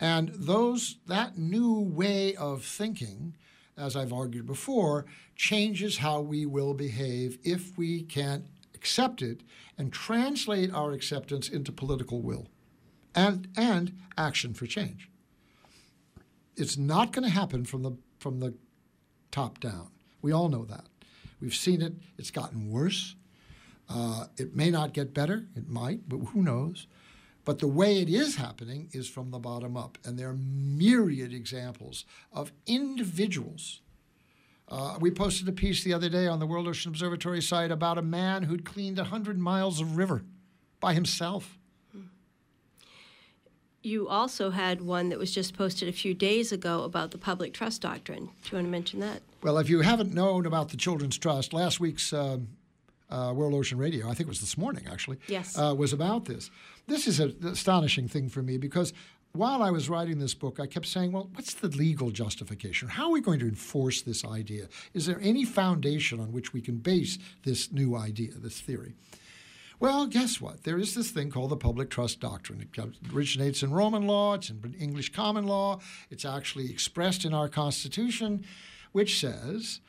And those that new way of thinking, as I've argued before, changes how we will behave if we can accept it and translate our acceptance into political will and, and action for change. It's not going to happen from the, from the top down. We all know that. We've seen it. It's gotten worse. Uh, it may not get better. It might, but who knows? But the way it is happening is from the bottom up. And there are myriad examples of individuals. Uh, we posted a piece the other day on the World Ocean Observatory site about a man who'd cleaned 100 miles of river by himself. You also had one that was just posted a few days ago about the public trust doctrine. Do you want to mention that? Well, if you haven't known about the Children's Trust, last week's uh, uh, World Ocean Radio, I think it was this morning actually, yes. Uh, was about this. This is an astonishing thing for me because while I was writing this book, I kept saying, well, what's the legal justification? How are we going to enforce this idea? Is there any foundation on which we can base this new idea, this theory? Well, guess what? There is this thing called the public trust doctrine. It originates in Roman law, it's in English common law, it's actually expressed in our Constitution, which says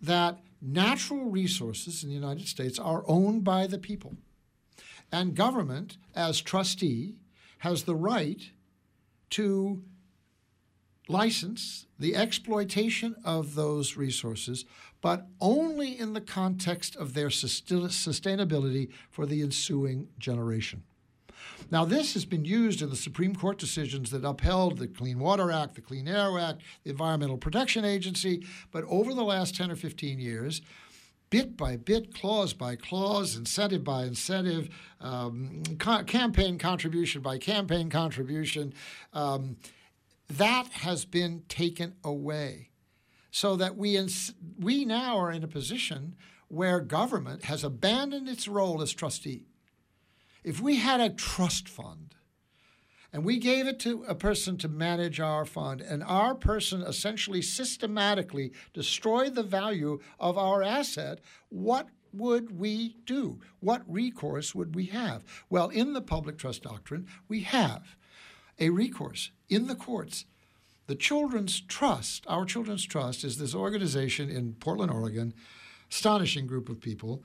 that natural resources in the United States are owned by the people. And government, as trustee, has the right to license the exploitation of those resources, but only in the context of their sustainability for the ensuing generation. Now, this has been used in the Supreme Court decisions that upheld the Clean Water Act, the Clean Air Act, the Environmental Protection Agency, but over the last 10 or 15 years, bit by bit, clause by clause, incentive by incentive, um, co- campaign contribution by campaign contribution, um, that has been taken away. So that we, ins- we now are in a position where government has abandoned its role as trustee. If we had a trust fund and we gave it to a person to manage our fund, and our person essentially systematically destroyed the value of our asset, what would we do? What recourse would we have? Well, in the public trust doctrine, we have a recourse in the courts. The Children's Trust, our Children's Trust, is this organization in Portland, Oregon, astonishing group of people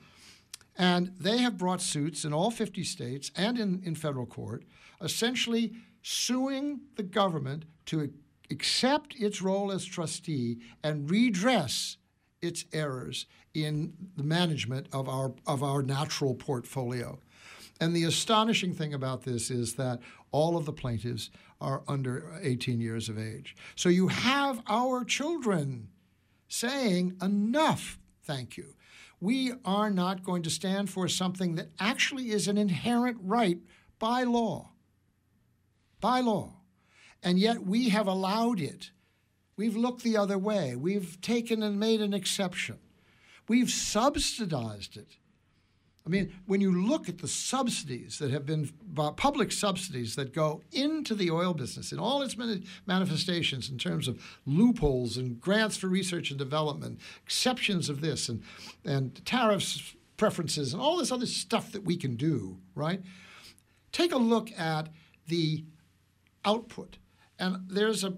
And they have brought suits in all 50 states and in, in federal court, essentially suing the government to accept its role as trustee and redress its errors in the management of our, of our natural portfolio. And the astonishing thing about this is that all of the plaintiffs are under 18 years of age. So you have our children saying, enough, thank you. We are not going to stand for something that actually is an inherent right by law. By law. And yet we have allowed it. We've looked the other way. We've taken and made an exception. We've subsidized it. I mean, when you look at the subsidies that have been public subsidies that go into the oil business in all its manifestations in terms of loopholes and grants for research and development, exceptions of this and, and tariffs, preferences, and all this other stuff that we can do, right? Take a look at the output. And there's a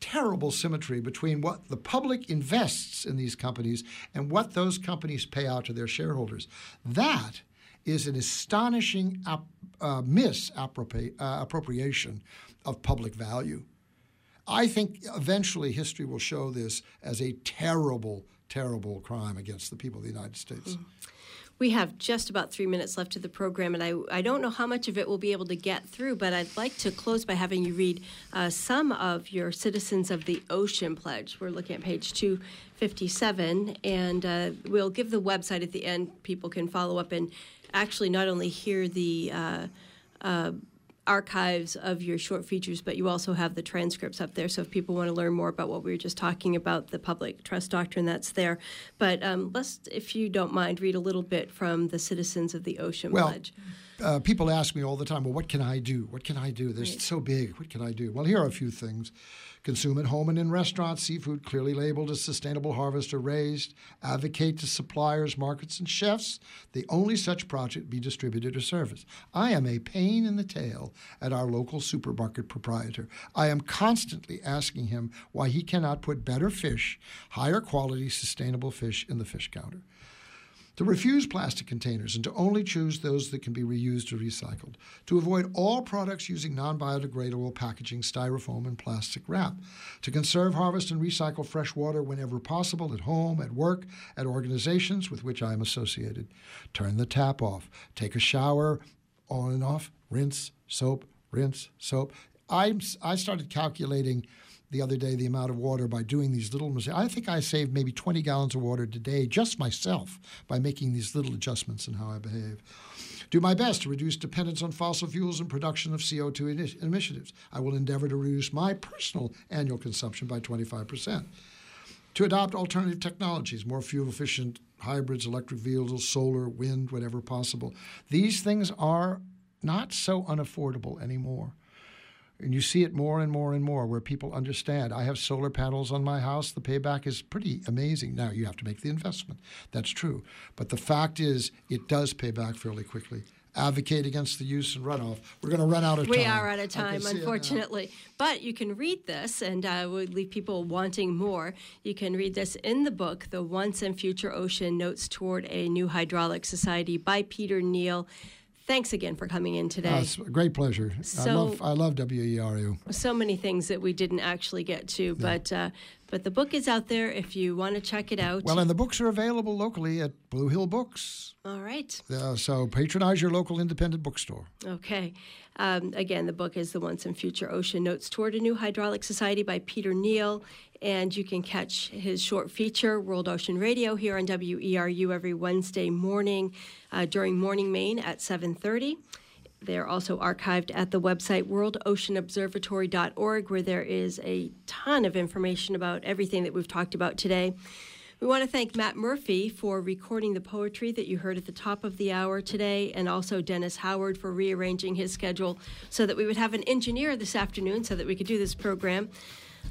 terrible symmetry between what the public invests in these companies and what those companies pay out to their shareholders. That is an astonishing uh, misappropriation uh, of public value. I think eventually history will show this as a terrible, terrible crime against the people of the United States. Mm. We have just about three minutes left of the program, and I, I don't know how much of it we'll be able to get through, but I'd like to close by having you read uh, some of your Citizens of the Ocean Pledge. We're looking at page 257, and uh, we'll give the website at the end. People can follow up and actually not only hear the uh, uh archives of your short features, but you also have the transcripts up there. So if people want to learn more about what we were just talking about, the public trust doctrine, that's there. But um, let's, if you don't mind, read a little bit from the Citizens of the Ocean well, Pledge. Uh, people ask me all the time, well, what can I do? What can I do? This right. so big. What can I do? Well, here are a few things. Consume at home and in restaurants seafood clearly labeled as sustainable harvest or raised. Advocate to suppliers, markets, and chefs the only such project be distributed or serviced. I am a pain in the tail at our local supermarket proprietor. I am constantly asking him why he cannot put better fish, higher quality, sustainable fish in the fish counter to refuse plastic containers and to only choose those that can be reused or recycled, to avoid all products using non biodegradable packaging, styrofoam, and plastic wrap, to conserve, harvest, and recycle fresh water whenever possible at home, at work, at organizations with which I am associated, turn the tap off, take a shower. On and off, rinse, soap, rinse, soap. I, I started calculating the other day the amount of water by doing these little mistakes. I think I saved maybe 20 gallons of water today just myself by making these little adjustments in how I behave. Do my best to reduce dependence on fossil fuels and production of CO2 emissions. I will endeavor to reduce my personal annual consumption by 25%. To adopt alternative technologies, more fuel efficient hybrids, electric vehicles, solar, wind, whatever possible. These things are not so unaffordable anymore. And you see it more and more and more where people understand. I have solar panels on my house. The payback is pretty amazing. Now, you have to make the investment. That's true. But the fact is, it does pay back fairly quickly advocate against the use and runoff. We're going to run out of time. We are out of time, unfortunately. But you can read this, and uh, would leave people wanting more. You can read this in the book, The Once and Future Ocean Notes Toward a New Hydraulic Society by Peter Neill. Thanks again for coming in today. Uh, it's a great pleasure. So, I love I love WERU. So many things that we didn't actually get to, yeah. but uh, but the book is out there if you want to check it out. Well, and the books are available locally at Blue Hill Books. All right. Uh, so patronize your local independent bookstore. Okay. Um, again, the book is The Once and Future Ocean Notes Toward a New Hydraulic Society by Peter Neill. And you can catch his short feature, World Ocean Radio, here on WERU every Wednesday morning uh, during Morning Maine at 730. They're also archived at the website worldoceanobservatory.org, where there is a ton of information about everything that we've talked about today. We want to thank Matt Murphy for recording the poetry that you heard at the top of the hour today, and also Dennis Howard for rearranging his schedule so that we would have an engineer this afternoon so that we could do this program.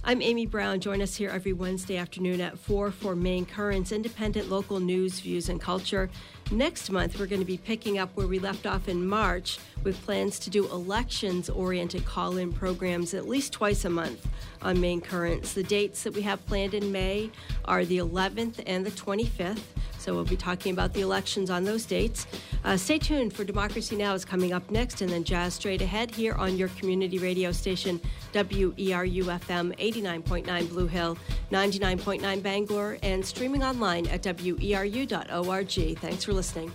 I'm Amy Brown. Join us here every Wednesday afternoon at 4 for Maine Currents, independent local news, views, and culture. Next month, we're going to be picking up where we left off in March with plans to do elections oriented call in programs at least twice a month on Maine Currents. The dates that we have planned in May are the 11th and the 25th. So we'll be talking about the elections on those dates. Uh, stay tuned for Democracy Now! is coming up next, and then Jazz Straight Ahead here on your community radio station, WERU FM 89.9 Blue Hill, 99.9 Bangor, and streaming online at weru.org. Thanks for listening.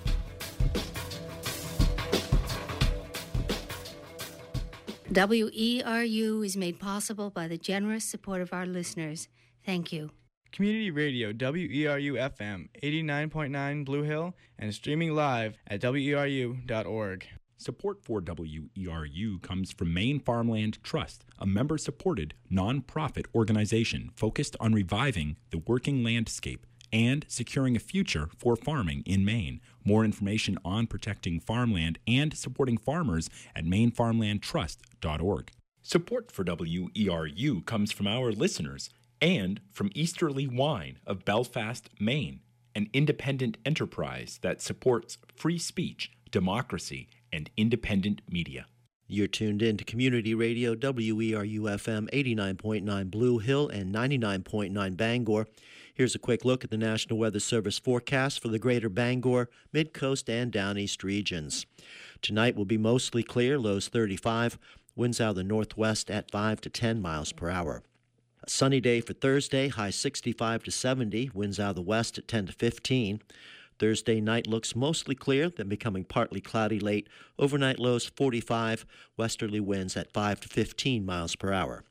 WERU is made possible by the generous support of our listeners. Thank you. Community Radio WERU FM 89.9 Blue Hill and streaming live at weru.org. Support for WERU comes from Maine Farmland Trust, a member supported nonprofit organization focused on reviving the working landscape and securing a future for farming in Maine. More information on protecting farmland and supporting farmers at mainefarmlandtrust.org. Support for WERU comes from our listeners and from Easterly Wine of Belfast, Maine, an independent enterprise that supports free speech, democracy, and independent media. You're tuned in to Community Radio WERU FM 89.9 Blue Hill and 99.9 Bangor. Here's a quick look at the National Weather Service forecast for the greater Bangor, Mid Coast, and Down East regions. Tonight will be mostly clear, lows 35, winds out of the northwest at 5 to 10 miles per hour. A sunny day for Thursday, high 65 to 70, winds out of the west at 10 to 15. Thursday night looks mostly clear, then becoming partly cloudy late. Overnight lows 45, westerly winds at 5 to 15 miles per hour.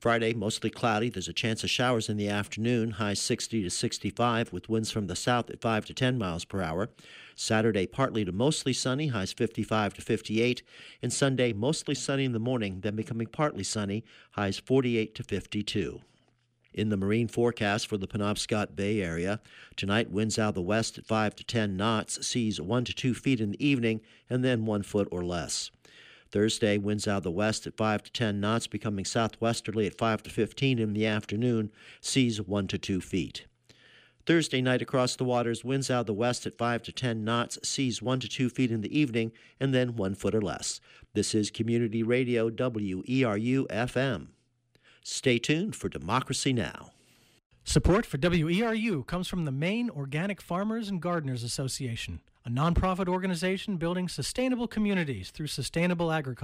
Friday, mostly cloudy. There's a chance of showers in the afternoon, high 60 to 65, with winds from the south at 5 to 10 miles per hour. Saturday, partly to mostly sunny, highs 55 to 58. And Sunday, mostly sunny in the morning, then becoming partly sunny, highs 48 to 52. In the marine forecast for the Penobscot Bay area, tonight winds out of the west at 5 to 10 knots, seas 1 to 2 feet in the evening, and then 1 foot or less. Thursday, winds out of the west at 5 to 10 knots, becoming southwesterly at 5 to 15 in the afternoon, seas 1 to 2 feet. Thursday night across the waters, winds out of the west at 5 to 10 knots, seas 1 to 2 feet in the evening, and then 1 foot or less. This is Community Radio WERU FM. Stay tuned for Democracy Now! Support for WERU comes from the Maine Organic Farmers and Gardeners Association, a nonprofit organization building sustainable communities through sustainable agriculture.